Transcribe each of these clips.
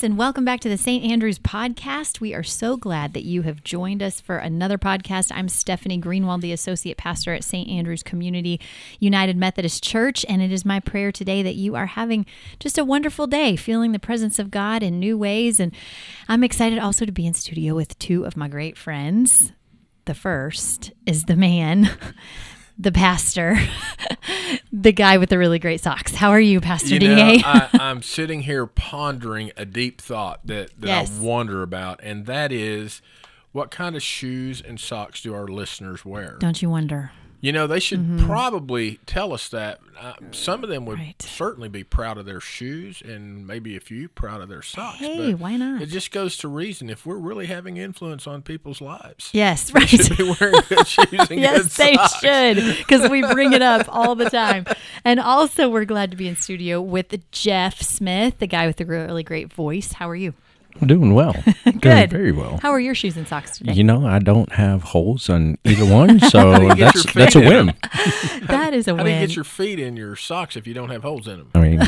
Friends, and welcome back to the St. Andrews podcast. We are so glad that you have joined us for another podcast. I'm Stephanie Greenwald, the Associate Pastor at St. Andrews Community United Methodist Church, and it is my prayer today that you are having just a wonderful day, feeling the presence of God in new ways. And I'm excited also to be in studio with two of my great friends. The first is the man. The pastor, the guy with the really great socks. How are you, Pastor You know, I, I'm sitting here pondering a deep thought that, that Yes. I wonder about, and that is what kind of shoes and socks do our listeners wear? Don't you wonder? You know, they should probably tell us that. Uh, some of them would Mm-hmm. Right. certainly be proud of their shoes, and maybe a few proud of their socks. Hey, but why not? It just goes to reason if we're really having influence on people's lives. Yes, They right. should be wearing good shoes and yes, they socks. should because we bring it up all the time. And also, we're glad to be in studio with Jeff Smith, the guy with the really great voice. How are you? I'm doing well. Doing Good. very well. How are your shoes and socks today? You know, I don't have holes on either one, so you get your that's that's a in 'em? win. that is a How do you get your feet in your socks if you don't have holes in them? I mean,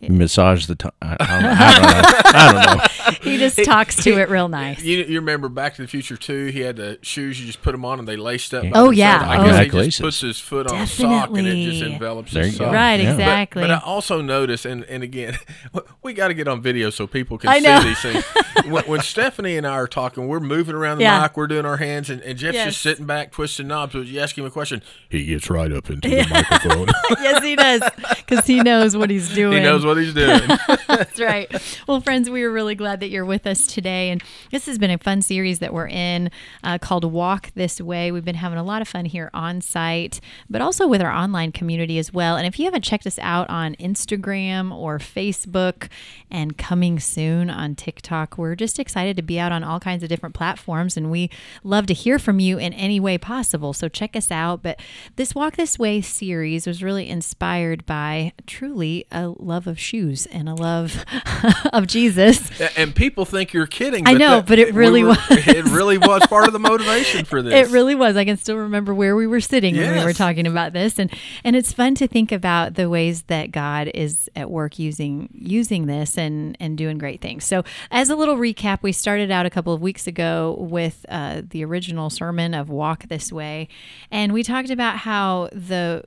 massage the top. I, I, don't, I, don't know. I don't know. he just talks to it real nice. You, you remember Back to the Future too? he had the shoes, you just put them on and they laced up. by Oh, yeah. I Oh. guess he Exactly. just puts his foot on a sock and it just envelops There his you go. sock. right, Yeah. Exactly. But I also notice, and, and again, we got to get on video so people can I know. see these things. when, when Stephanie and I are talking, we're moving around the Yeah. mic, we're doing our hands, and, and Jeff's Yes. just sitting back, twisting knobs. But you ask him a question, he gets right up into the microphone. yes, he does because he knows what he's doing. he knows what he's doing. That's right. Well, friends, we are really glad that you're with us today. And this has been a fun series that we're in uh, called Walk This Way. We've been having a lot of fun here on site, but also with our online community as well. And if you haven't checked us out on Instagram or Facebook and coming soon on TikTok, we're just excited to be out on all kinds of different platforms. And we love to hear from you in any way possible. So check us out. But this Walk This Way series was really inspired by truly a love of shoes and a love of Jesus. and people think you're kidding. I know, but it we really were- was. It really was part of the motivation for this. It really was. I can still remember where we were sitting when we were talking about this, and and it's fun to think about the ways that God is at work using using this and and doing great things. So, as a little recap, we started out a couple of weeks ago with uh, the original sermon of "Walk This Way," and we talked about how the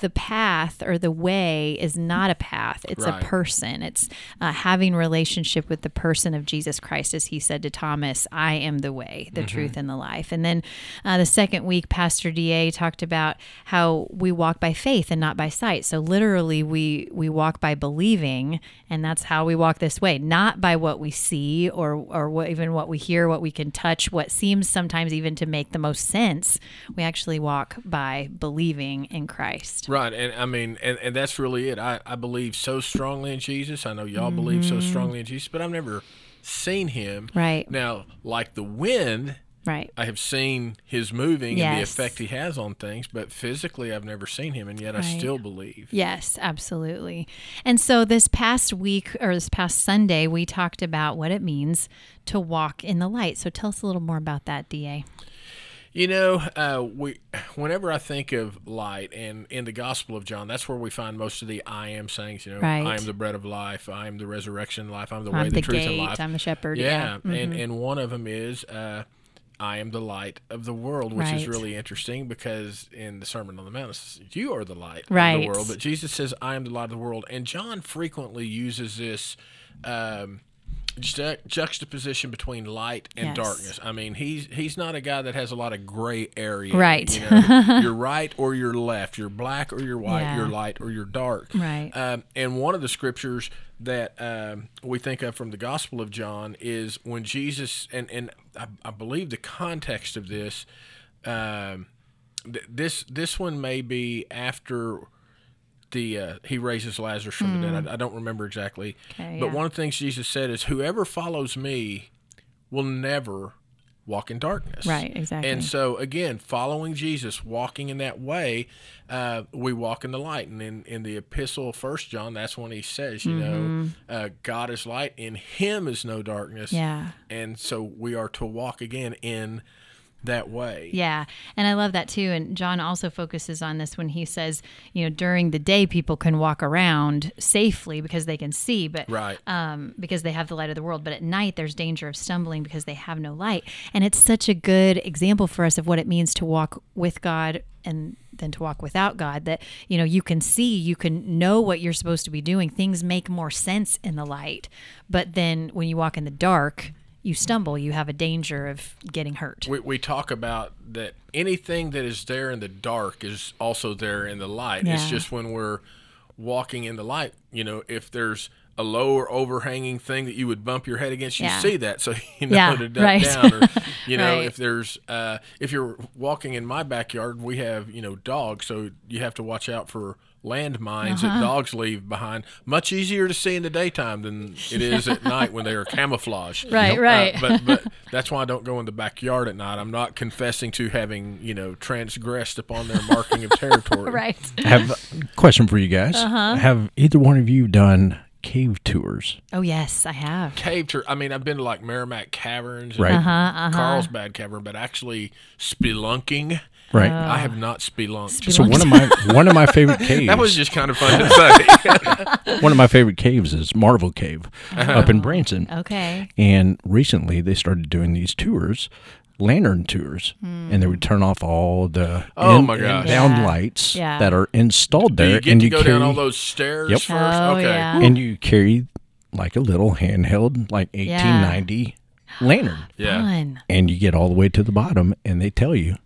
the path or the way is not a path. It's Right. a person. It's uh, having relationship with the person of jesus christ as he said to thomas i am the way the truth and the life. And then uh, the second week pastor da talked about how we walk by faith and not by sight. So literally we we walk by believing and that's how we walk this way. Not by what we see or or what, even what we hear what we can touch what seems sometimes even to make the most sense. We actually walk by believing in christ Right, and I mean, and, and that's really it. I, I believe so strongly in Jesus. I know y'all believe so strongly in Jesus, but I've never seen him. Mm-hmm. Right. Now, like the wind, right I have seen his moving and the effect he has on things, but physically I've never seen him, and yet I still believe. Yes, absolutely. And so this past week or this past Sunday, we talked about what it means to walk in the light. So tell us a little more about that, DA. You know, uh, we whenever I think of light and in the Gospel of John, that's where we find most of the I am sayings. You know, Right. I am the bread of life. I am the resurrection life. I'm the I'm way, the, the, truth, and life. I'm the shepherd. Yeah, Yeah. and and one of them is uh, I am the light of the world, which is really interesting because in the Sermon on the Mount, it says, you are the light of Right. the world, but Jesus says, I am the light of the world, and John frequently uses this. Um, ju- juxtaposition between light and Yes. darkness. I mean, he's he's not a guy that has a lot of gray area. Right. You know, you're right or you're left. You're black or you're white. Yeah. You're light or you're dark. Right. Um, and one of the scriptures that um, we think of from the Gospel of John is when Jesus, and, and I, I believe the context of this, um, th- this this one may be after the uh, he raises Lazarus from the dead. I, I don't remember exactly. Okay, but yeah. one of the things Jesus said is, "Whoever follows me will never walk in darkness. Right, exactly. And so again, following Jesus, walking in that way, uh, we walk in the light. And in, in the epistle of First John, that's when he says, you Mm-hmm. know, uh, God is light, in Him is no darkness. Yeah. And so we are to walk again in that way. Yeah. And I love that too. And John also focuses on this when he says, you know, during the day people can walk around safely because they can see, but Right. um, because they have the light of the world. But at night there's danger of stumbling because they have no light. And it's such a good example for us of what it means to walk with God and then to walk without God that, you know, you can see, you can know what you're supposed to be doing. Things make more sense in the light. But then when you walk in the dark, you stumble, you have a danger of getting hurt. we, we talk about that anything that is there in the dark is also there in the light. It's just when we're walking in the light, you know, if there's a low or overhanging thing that you would bump your head against, you Yeah. see that, so you know Yeah, to duck right. down. Or you know, Right. if there's uh, if you're walking in my backyard, we have you know dogs, so you have to watch out for landmines Uh-huh. that dogs leave behind. Much easier to see in the daytime than it is at night when they are camouflaged. Right, Uh, right. but but that's why I don't go in the backyard at night. I'm not confessing to having you know transgressed upon their marking of territory. right. Have a question for you guys. Uh-huh. Have either one of you done cave tours? Oh yes, I have. Cave tour. I mean, I've been to like Meramec Caverns, and Right. Uh-huh, uh-huh. Carlsbad Cavern, but actually spelunking, Right. Uh, I have not spelunked. so one of my one of my favorite caves. that was just kind of fun to say. one of my favorite caves is Marvel Cave Uh-huh. up in Branson. Okay. And recently they started doing these tours, lantern tours, and they would turn off all the Oh in- my gosh. down Yeah. lights Yeah. that are installed Do there. you get and to you go carry, down all those stairs Yep. first? Oh, okay. yeah. and you carry like a little handheld, like 1890 lantern. Yeah. Fun. And you get all the way to the bottom, and they tell you,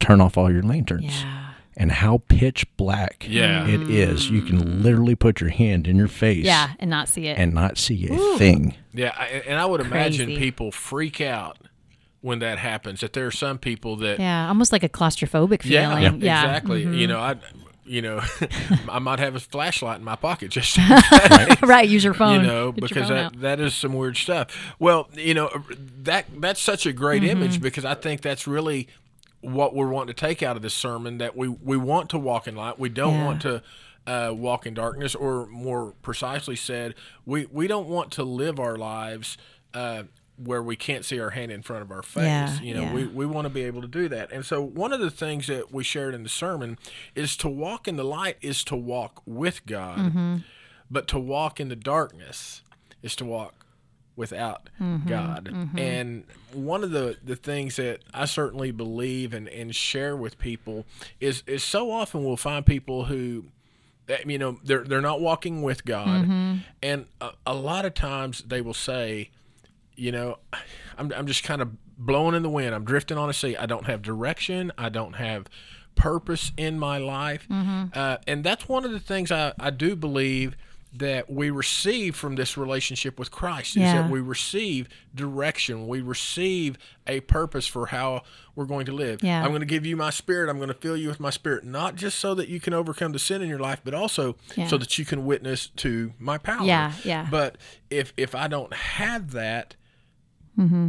turn off all your lanterns. Yeah. And how pitch black Yeah. it is. You can literally put your hand in your face Yeah, and not see it. and not see a thing. Yeah, I, and I would imagine people freak out when that happens. That there are some people that yeah, almost like a claustrophobic feeling. Yeah. exactly. Mhm. You know, I, you know, I might have a flashlight in my pocket just, right. Use your phone. you know, Get because phone that, out. that is some weird stuff. Well, you know, that that's such a great Mm-hmm. image because I think that's really what we're wanting to take out of this sermon. That we we want to walk in light. We don't Yeah. want to. Uh, walk in darkness, or more precisely said, we, we don't want to live our lives uh, where we can't see our hand in front of our face. Yeah, you know, yeah. we, we want to be able to do that. And so one of the things that we shared in the sermon is to walk in the light is to walk with God, Mm-hmm. but to walk in the darkness is to walk without Mm-hmm, God. And one of the, the things that I certainly believe and, and share with people is is so often we'll find people who you know they're they're not walking with God, Mm-hmm. and a, a lot of times they will say, you know, I'm, I'm just kind of blowing in the wind. I'm drifting on a sea. I don't have direction. I don't have purpose in my life. Mm-hmm. Uh, and that's one of the things I, I do believe that we receive from this relationship with Christ is that we receive direction. We receive a purpose for how we're going to live. Yeah. I'm going to give you my spirit. I'm going to fill you with my spirit, not just so that you can overcome the sin in your life, but also Yeah. so that you can witness to my power. Yeah, yeah. But if if I don't have that, mm-hmm.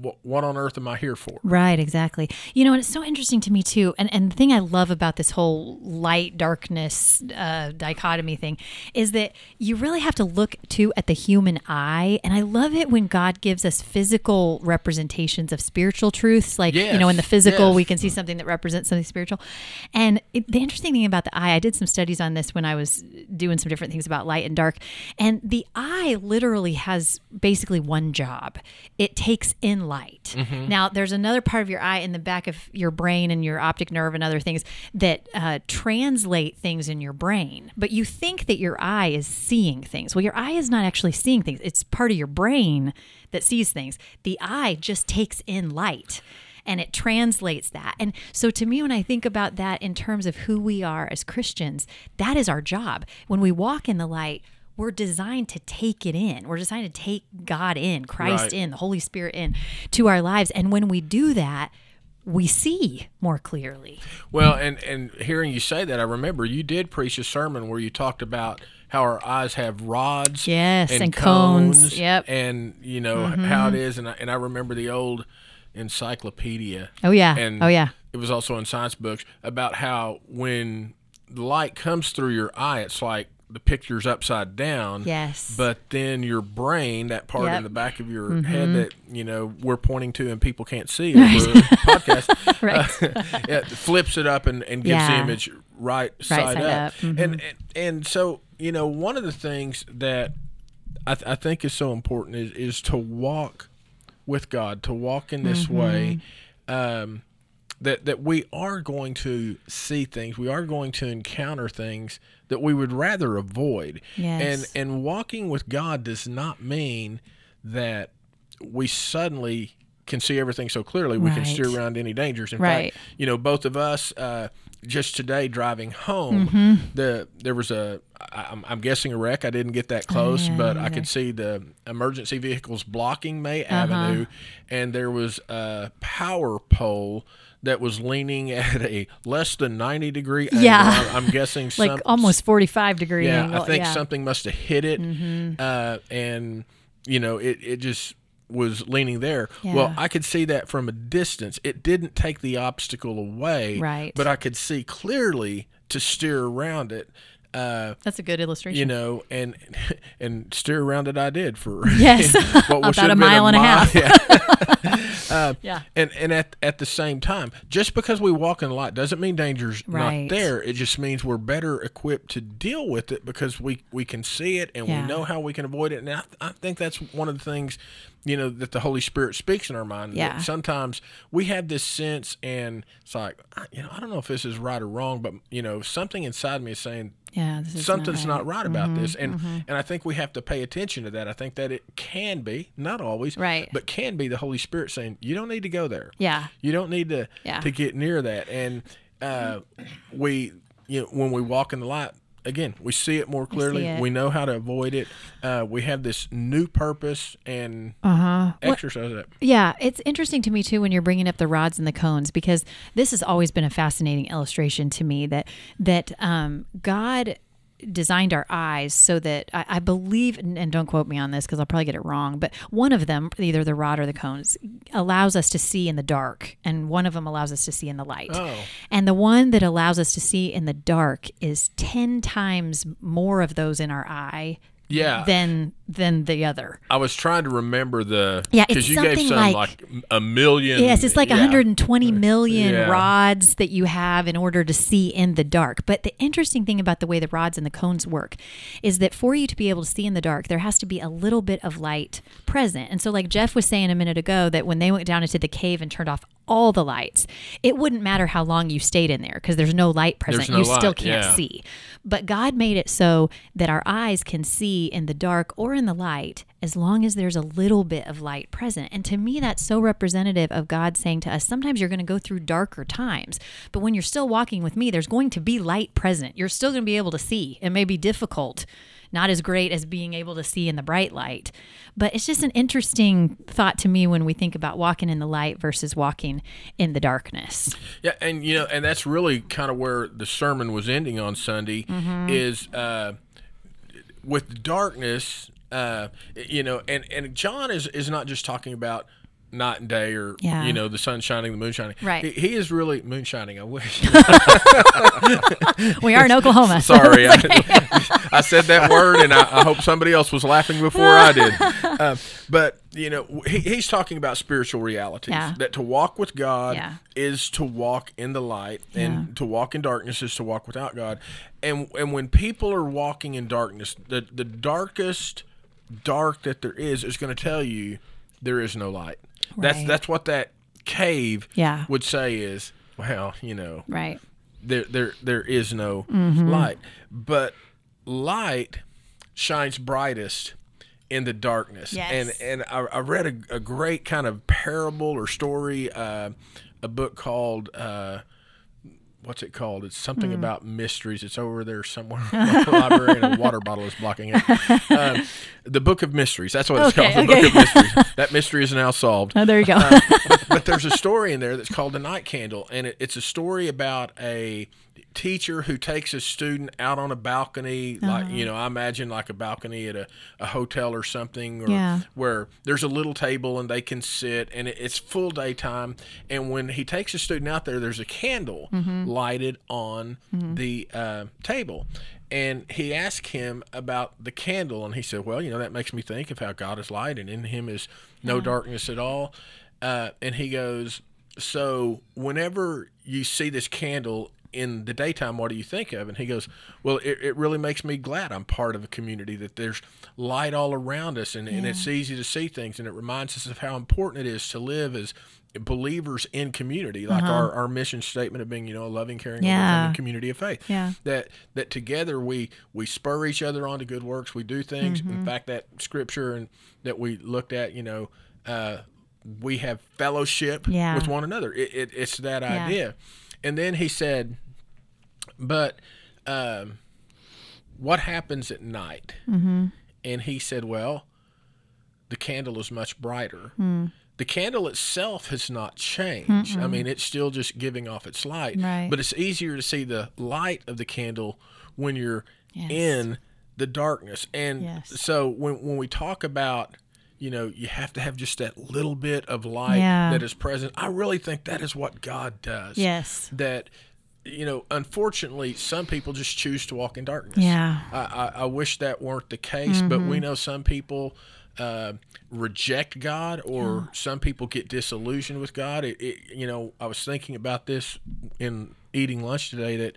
What, what on earth am I here for? Right, exactly. You know, and it's so interesting to me too. And and the thing I love about this whole light darkness uh, dichotomy thing is that you really have to look too at the human eye. And I love it when God gives us physical representations of spiritual truths. Like you know, in the physical, yes. we can see something that represents something spiritual. And it, the interesting thing about the eye, I did some studies on this when I was doing some different things about light and dark. And the eye literally has basically one job. It takes in light. Mm-hmm. Now, there's another part of your eye in the back of your brain and your optic nerve and other things that uh, translate things in your brain. But you think that your eye is seeing things. Well, your eye is not actually seeing things, it's part of your brain that sees things. The eye just takes in light and it translates that. And so to me when I think about that in terms of who we are as Christians, that is our job. When we walk in the light, we're designed to take it in. We're designed to take God in, Christ Right. in, the Holy Spirit in to our lives. And when we do that, we see more clearly. Well, and and hearing you say that, I remember you did preach a sermon where you talked about how our eyes have rods, Yes, and cones. Yep. and you know how mm-hmm. it is. And I, and I remember the old encyclopedia. Oh, yeah. and Oh, yeah. It was also in science books about how when the light comes through your eye, it's like the picture's upside down. Yes. But then your brain, that part Yep. Mm-hmm. in the back of your head that you know we're pointing to and people can't see over the podcast, Right. it flips it up and, and gives the image right, side, side up. up, mhm. And, and and so you know one of the things that I, th- I think is so important is is to walk with God, to walk in this way. Um, that that we are going to see things, we are going to encounter things that we would rather avoid. Yes. And and walking with God does not mean that we suddenly can see everything so clearly we can steer around any dangers. In Right. fact, you know, both of us uh, just today driving home, Mm-hmm. the there was a I'm, I'm guessing a wreck. I didn't get that close, Oh, yeah, but me I could see the emergency vehicles blocking May Uh-huh. Avenue, and there was a power pole that was leaning at a less than 90 degree angle. Yeah. I'm, I'm guessing like some, almost 45 degree yeah, angle. I think yeah. Mm-hmm. something must have hit it, uh, and you know, it it just was leaning there. Well, I could see that from a distance. It didn't take the obstacle away, Right. But I could see clearly to steer around it. Uh, That's a good illustration. you know, and and steer around it. I did for Yes. About a mile and a half. Yeah. yeah. and and at at the same time, just because we walk in a lot doesn't mean danger's Right. not there. It just means we're better equipped to deal with it because we we can see it and Yeah. we know how we can avoid it. And I, I think that's one of the things, you know, that the Holy Spirit speaks in our mind. Yeah. Sometimes we have this sense, and it's like, I- you know, I don't know if this is right or wrong, but you know, something inside me is saying Yeah. This is something's not not right about this and and i think we have to pay attention to that i think that it can be not always Right. but can be the holy spirit saying you don't need to go there Yeah. you don't need to Yeah. to get near that and uh we you know when we walk in the light again we see it more clearly it. we know how to avoid it uh we have this new purpose and Uh huh. exercise it Yeah, it's interesting to me too when you're bringing up the rods and the cones because this has always been a fascinating illustration to me that that um, God designed our eyes so that I, I believe and, and don't quote me on this because I'll probably get it wrong but one of them either the rod or the cones allows us to see in the dark and one of them allows us to see in the light Oh. and the one that allows us to see in the dark is 10 times more of those in our eye Yeah. than than the other I was trying to remember the Yeah, it's because you gave something some like- like, a million. Yes, it's like yeah. 120 million Yeah. rods that you have in order to see in the dark. But the interesting thing about the way the rods and the cones work is that for you to be able to see in the dark, there has to be a little bit of light present. And so, like Jeff was saying a minute ago, that when they went down into the cave and turned off all the lights, it wouldn't matter how long you stayed in there because there's no light present. no you still can't yeah. see. But God made it so that our eyes can see in the dark or in the light as long as there's a little bit of light present. And to me, that's so representative of God saying to us, sometimes you're going to go through darker times, but when you're still walking with me, there's going to be light present. You're still going to be able to see. It may be difficult, not as great as being able to see in the bright light. But it's just an interesting thought to me when we think about walking in the light versus walking in the darkness. Yeah, and you know, and that's really kind of where the sermon was ending on Sunday Mm-hmm. is uh, with darkness. Uh, you know, and and John is is not just talking about night and day or Yeah. you know the sun shining, the moon shining. Right. He, he is really moon shining. I wish. We are in Oklahoma. Sorry. I, I said that word, and I, I hope somebody else was laughing before I did. Uh, but you know, he, he's talking about spiritual realities. Yeah. That to walk with God Yeah. is to walk in the light, and to walk in darkness is to walk without God. And and when people are walking in darkness, the the darkest dark that there is is going to tell you there is no light. That's that's what that cave Yeah. would say is well, you know, right. there there there is no Mm-hmm. light but light shines brightest in the darkness Yes. and and I, I read a, a great kind of parable or story uh, a book called uh, what's it called it's something Hmm. about mysteries it's over there somewhere in the library and a water bottle is blocking it um, the book of mysteries that's what it's Okay, called the okay. book of mysteries that mystery is now solved Oh, there you go. but there's a story in there that's called the night candle and it, it's a story about a teacher who takes a student out on a balcony, like you know, I imagine like a balcony at a, a hotel or something, or Yeah. where there's a little table and they can sit, and it, it's full daytime. And when he takes a student out there, there's a candle lighted on the uh, table. And he asked him about the candle, and he said, "Well, you know, that makes me think of how God is light, and in Him is no darkness at all." Uh, and he goes, "So whenever you see this candle in the daytime, what do you think of?" And he goes, "Well, it, it really makes me glad I'm part of a community that there's light all around us, and, and it's easy to see things, and it reminds us of how important it is to live as." believers in community like our, our mission statement of being you know a loving caring Uh-huh. Yeah. community of faith Yeah. that that together we we spur each other on to good works we do things Mm-hmm. in fact that scripture and that we looked at you know uh we have fellowship Yeah. with one another it, it, it's that idea and then he said but um what happens at night Mm-hmm. and he said well the candle is much brighter Hmm. the candle itself has not changed. I mean, it's still just giving off its light. Right. But it's easier to see the light of the candle when you're Yes. in the darkness. And Yes. so when when we talk about you know, you have to have just that little bit of light Yeah. that is present. I really think that is what God does. Yes. That you know, unfortunately, some people just choose to walk in darkness. Yeah. I, I, I wish that weren't the case, but Mm-hmm. we know some people uh, reject God, or some people get disillusioned with God. It, it, you know, I was thinking about this in eating lunch today that.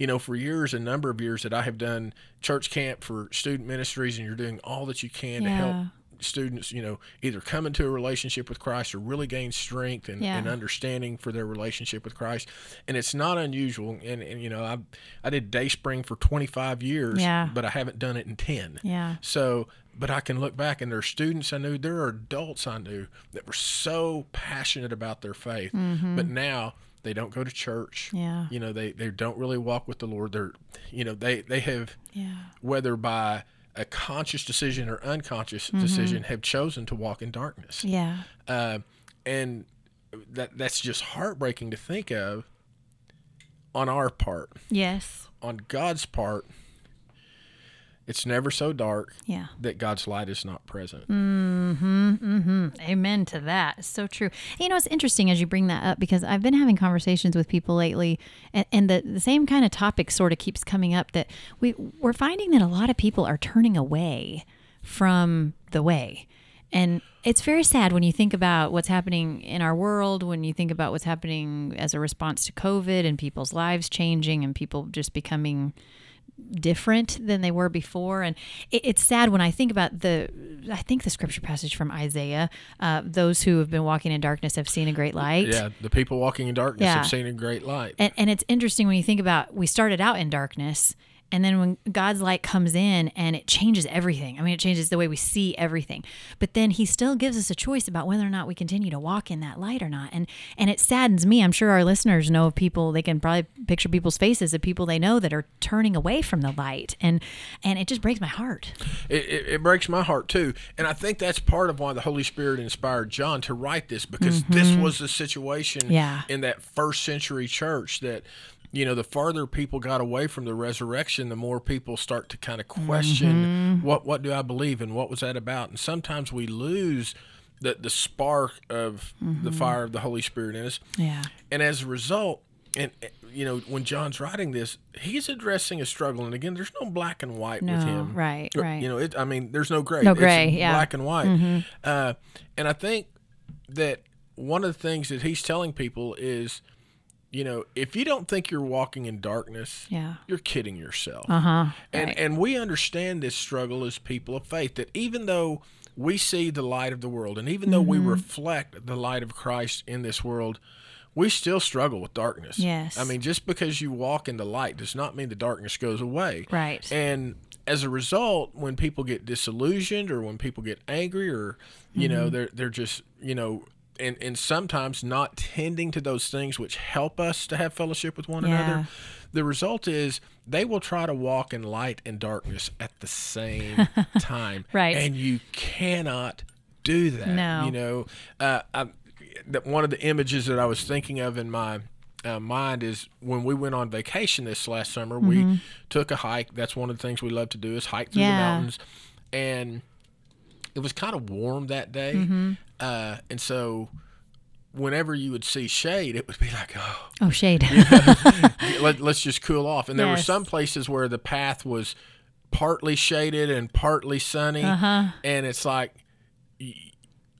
You know, for years, a number of years that I have done church camp for student ministries, and you're doing all that you can to help Yeah. Students, you know, either come into a relationship with Christ or really gain strength and, and understanding for their relationship with Christ. And it's not unusual. And, and you know, I I did day spring for 25 years, Yeah. but I haven't done it in 10. Yeah. So, but I can look back and there are students I knew, there are adults I knew that were so passionate about their faith, but now they don't go to church. Mm-hmm. Yeah. You know, they, they don't really walk with the Lord. They're, you know, they, they have, Yeah. whether by a conscious decision or unconscious decision, have chosen to walk in darkness. Yeah. Uh, and that that's just heartbreaking to think of on our part. Yes. On God's part, it's never so dark Yeah. that God's light is not present. Mm-hmm, mm-hmm. Amen to that. So true. You know, it's interesting as you bring that up because I've been having conversations with people lately, and, and the, the same kind of topic sort of keeps coming up that we we're finding that a lot of people are turning away from the way. And it's very sad when you think about what's happening in our world, when you think about what's happening as a response to COVID and people's lives changing and people just becoming different than they were before. And it, it's sad when I think about the, I think the scripture passage from Isaiah, uh, those who have been walking in darkness have seen a great light. Yeah, the people walking in darkness Yeah. have seen a great light. And, and it's interesting when you think about we started out in darkness and then when God's light comes in and it changes everything. I mean, it changes the way we see everything. But then he still gives us a choice about whether or not we continue to walk in that light or not. And and it saddens me. I'm sure our listeners know of people they can probably picture people's faces of people they know that are turning away from the light. And and it just breaks my heart. It, it, it breaks my heart too, and I think that's part of why the Holy Spirit inspired John to write this because this was the situation Mm-hmm. Yeah. in that first century church that you know the farther people got away from the resurrection, the more people start to kind of question Mm-hmm. what what do I believe and what was that about, and sometimes we lose the the spark of Mm-hmm. the fire of the Holy Spirit in us, Yeah. and as a result. And uh, you know when John's writing this, he's addressing a struggle, and again, there's no black and white with him. right, right. You know, it, I mean, there's no gray. No It's gray, yeah. Mm-hmm. Black and white. Uh, and I think that one of the things that he's telling people is, you know, if you don't think you're walking in darkness, Yeah. you're kidding yourself. Uh huh. And and we understand this struggle as people of faith that even though we see the light of the world and even though we Mm-hmm. reflect the light of Christ in this world, we still struggle with darkness. Yes. I mean, just because you walk in the light does not mean the darkness goes away. Right. And as a result, when people get disillusioned or when people get angry or you Mm-hmm. know, they're they're just, you know, and, and sometimes not tending to those things which help us to have fellowship with one Yeah. another, the result is they will try to walk in light and darkness at the same time. Right. And you cannot do that. No. You know, uh, I, that one of the images that I was thinking of in my uh, mind is when we went on vacation this last summer, we took a hike. That's one of the things we love to do is hike through Yeah. the mountains, and it was kind of warm that day, Mm-hmm. uh, and so whenever you would see shade, it would be like, oh, Oh, shade. let, us just cool off. And there were some places where the path was partly shaded and partly sunny, Uh-huh. and it's like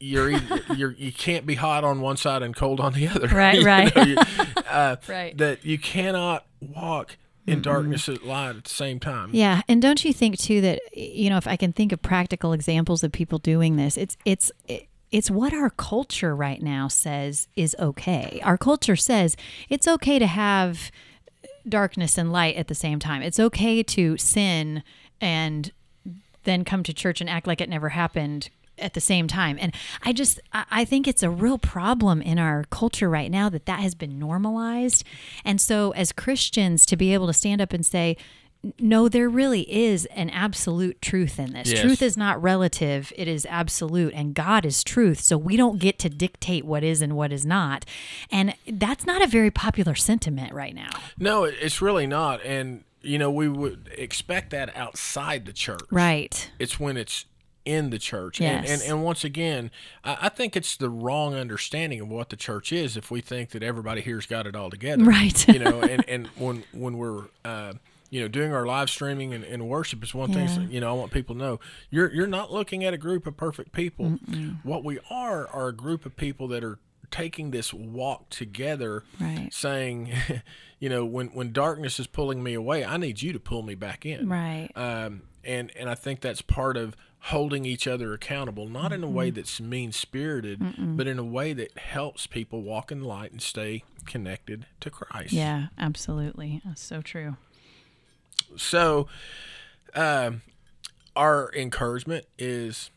you're either, you're you can't be hot on one side and cold on the other. Right, You right. know, you- uh, Right. That you cannot walk in mm-hmm. darkness and light at the same time. Yeah, and don't you think too that you know if I can think of practical examples of people doing this, it's it's it's what our culture right now says is okay. Our culture says it's okay to have darkness and light at the same time. It's okay to sin and then come to church and act like it never happened at the same time. And I just I think it's a real problem in our culture right now that that has been normalized. And so as Christians to be able to stand up and say no, there really is an absolute truth in this. Yes. Truth is not relative, it is absolute, and God is truth. So we don't get to dictate what is and what is not. And that's not a very popular sentiment right now. No, it's really not. And you know, we would expect that outside the church. Right. It's when it's in the church. Yes. And, and and once again, I, I think it's the wrong understanding of what the church is if we think that everybody here's got it all together. Right. you know, and, and when when we're uh, you know doing our live streaming and, and worship is one Yeah. thing. You know, I want people to know you're you're not looking at a group of perfect people. What we are are a group of people that are taking this walk together Right. saying you know when when darkness is pulling me away i need you to pull me back in Right. um, and and I think that's part of holding each other accountable, not in a way that's mean spirited, but in a way that helps people walk in light and stay connected to Christ. Yeah, absolutely. That's so true. So, um, our encouragement is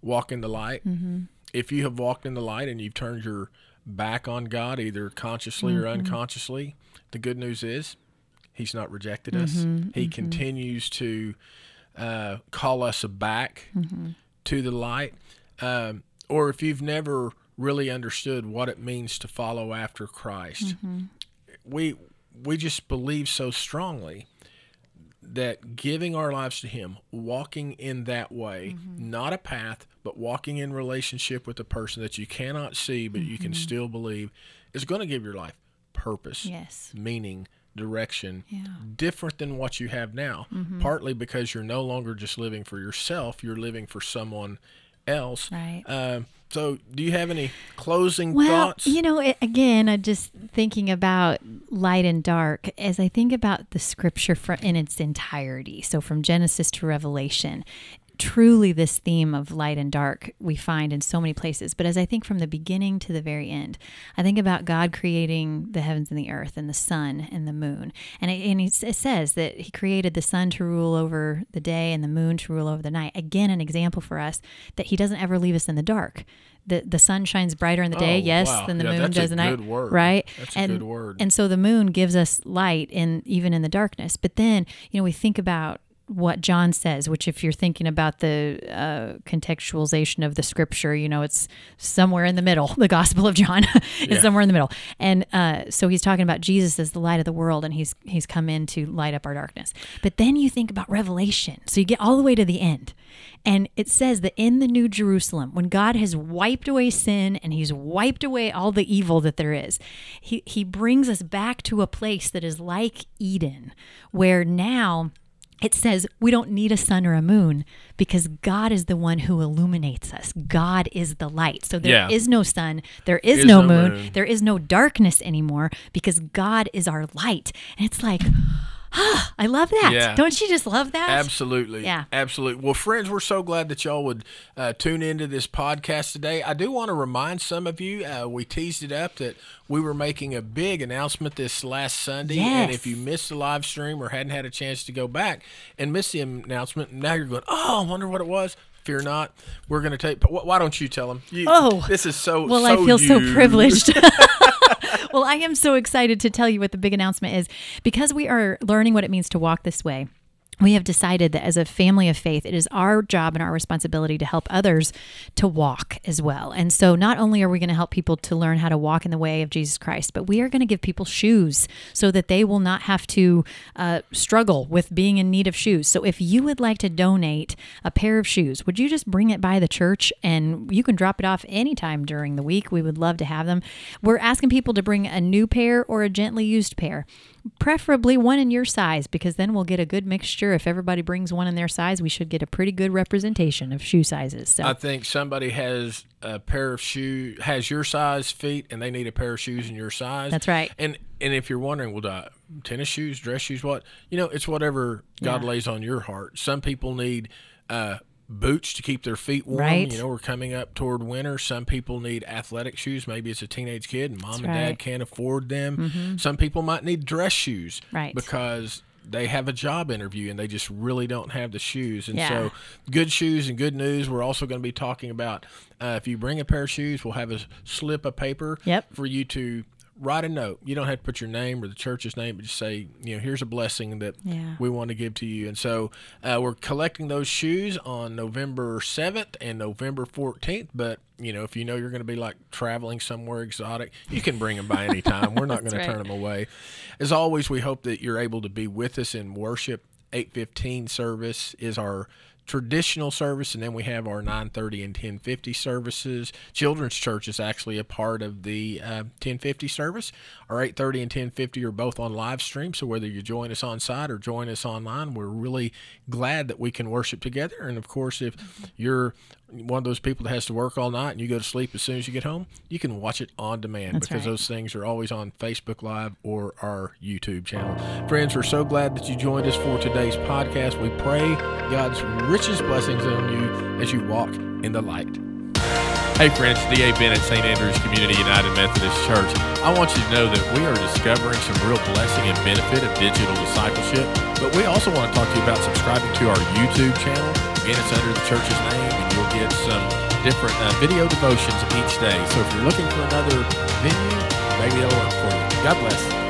walk in the light. Mm-hmm. If you have walked in the light and you've turned your back on God, either consciously or mm-hmm. unconsciously, the good news is He's not rejected us. Mm-hmm. He continues to uh, call us back to the light. Um, or if you've never really understood what it means to follow after Christ, we we just believe so strongly that giving our lives to him walking in that way not a path but walking in relationship with a person that you cannot see but you can still believe is going to give your life purpose Yes. meaning direction Yeah. different than what you have now partly because you're no longer just living for yourself you're living for someone else Right. um, so do you have any closing Well, thoughts you know, it, again, I'm just thinking about light and dark as I think about the scripture fr in its entirety. So from Genesis to Revelation, truly this theme of light and dark we find in so many places. But as I think from the beginning to the very end, I think about God creating the heavens and the earth and the sun and the moon. And it, and it says that he created the sun to rule over the day and the moon to rule over the night. Again, an example for us that he doesn't ever leave us in the dark. The, the sun shines brighter in the day, Oh, yes, wow. than the Yeah, moon does at night, word. right? That's a and, good word. And so the moon gives us light in even in the darkness. But then, you know, we think about what John says, which if you're thinking about the uh, contextualization of the scripture, you know, it's somewhere in the middle. The Gospel of John is Yeah. somewhere in the middle, and uh, so he's talking about Jesus as the light of the world, and he's he's come in to light up our darkness. But then you think about Revelation, so you get all the way to the end, and it says that in the New Jerusalem, when God has wiped away sin and He's wiped away all the evil that there is, He He brings us back to a place that is like Eden, where now it says we don't need a sun or a moon because God is the one who illuminates us. God is the light. So there is Yeah. no sun, there is, Is no, no moon, moon. there is no darkness anymore because God is our light. And it's like, I love that. Yeah. Don't you just love that? Absolutely. Yeah. Absolutely. Well, friends, we're so glad that y'all would uh, tune into this podcast today. I do want to remind some of you, uh, we teased it up that we were making a big announcement this last Sunday. And if you missed the live stream or hadn't had a chance to go back and miss the announcement, now you're going, oh, I wonder what it was. Fear not. We're going to take. Why don't you tell them? You, Oh, this is so. Well, so I feel so privileged. well, I am so excited to tell you what the big announcement is because we are learning what it means to walk this way. We have decided that as a family of faith, it is our job and our responsibility to help others to walk as well. And so, not only are we going to help people to learn how to walk in the way of Jesus Christ, but we are going to give people shoes so that they will not have to uh, struggle with being in need of shoes. So, if you would like to donate a pair of shoes, would you just bring it by the church and you can drop it off anytime during the week? We would love to have them. We're asking people to bring a new pair or a gently used pair preferably one in your size because then we'll get a good mixture. If everybody brings one in their size, we should get a pretty good representation of shoe sizes. So I think somebody has a pair of shoes has your size feet and they need a pair of shoes in your size. That's right. And and if you're wondering, well, uh, tennis shoes, dress shoes, what you know, it's whatever God Yeah. lays on your heart. Some people need. Uh, Boots to keep their feet warm. Right. You know, we're coming up toward winter. Some people need athletic shoes. Maybe it's a teenage kid and mom and dad right. Mm-hmm. can't afford them. Some people might need dress shoes. Right. Because they have a job interview and they just really don't have the shoes. And Yeah. so good shoes and good news. We're also going to be talking about uh, if you bring a pair of shoes, we'll have a slip of paper Yep. for you to write a note. You don't have to put your name or the church's name, but just say, you know, here's a blessing that Yeah. we want to give to you. And so uh, we're collecting those shoes on November 7th and November 14th. But, you know, if you know you're going to be like traveling somewhere exotic, you can bring them by any time. We're not going to turn them away. As always, we hope that you're able to be with us in worship. 815 service is our traditional service and then we have our 930 and 1050 services. Children's church is actually a part of the uh, 1050 service. Our 830 and 1050 are both on live stream so whether you join us on site or join us online we're really glad that we can worship together. And of course if you're one of those people that has to work all night and you go to sleep as soon as you get home you can watch it on demand That's because right. those things are always on facebook live or our youtube channel. Friends we're so glad that you joined us for today's podcast. We pray god's richest blessings on you as you walk in the light Hey friends, D.A. Bennett, St. Andrews Community United Methodist Church. I want you to know that we are discovering some real blessing and benefit of digital discipleship, but we also want to talk to you about subscribing to our YouTube channel. Again, it's under the church's name, and you'll get some different uh, video devotions each day. So if you're looking for another venue, maybe it'll work for you. God bless.